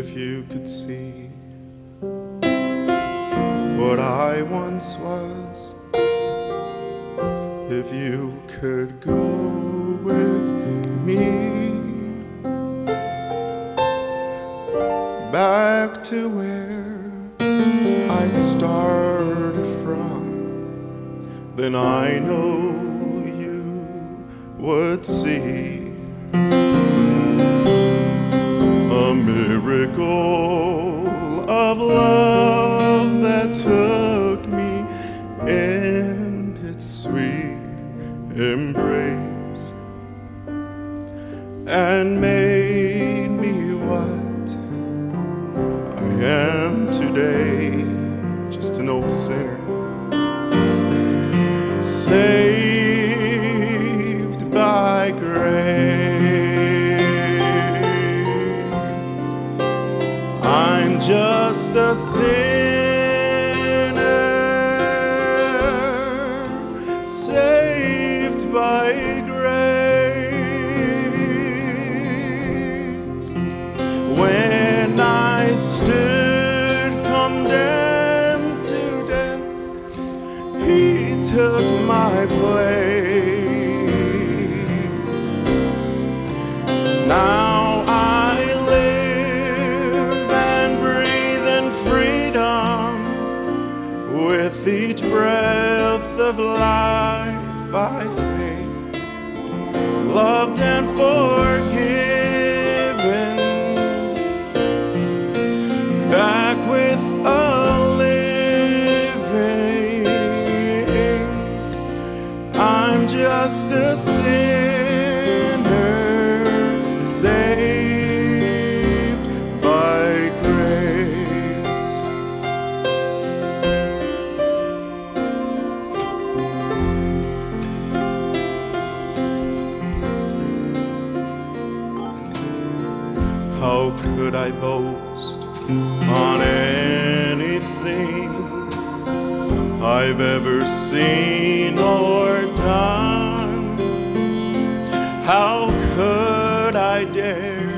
if you could see what I once was, if you could go with me back to where I started from, then I know you would see of love that took me in its sweet embrace and made me what I am today, just an old sinner. Saved sinner saved by grace. When I stood condemned to death, He took my place. With each breath of life I take, loved and forgiven, back with a living. I'm just a sinner How could I boast on anything I've ever seen or done? How could I dare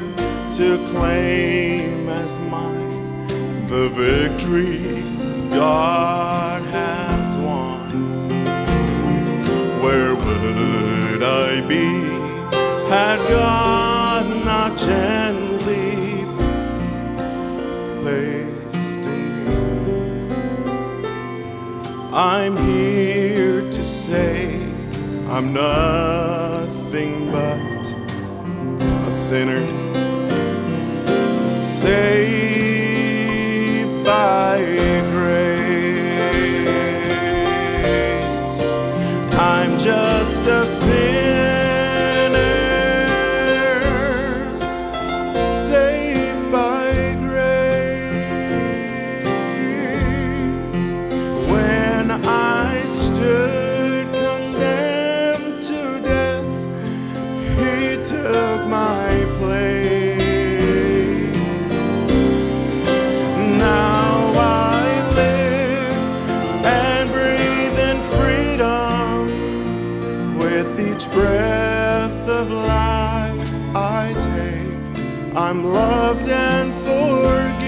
to claim as mine the victories God has won? Where would I be had God not gently placed in me? I'm here to say I'm nothing but a sinner saved by grace. I'm just a sinner took my place. Now I live and breathe in freedom. With each breath of life I take, I'm loved and forgiven.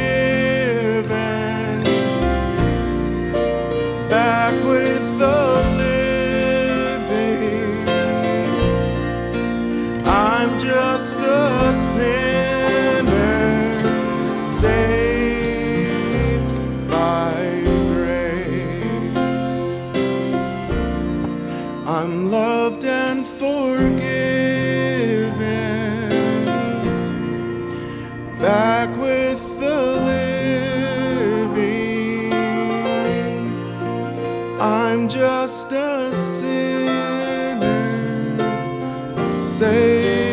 Sinner saved by grace. I'm loved and forgiven. Back with the living. I'm just a sinner saved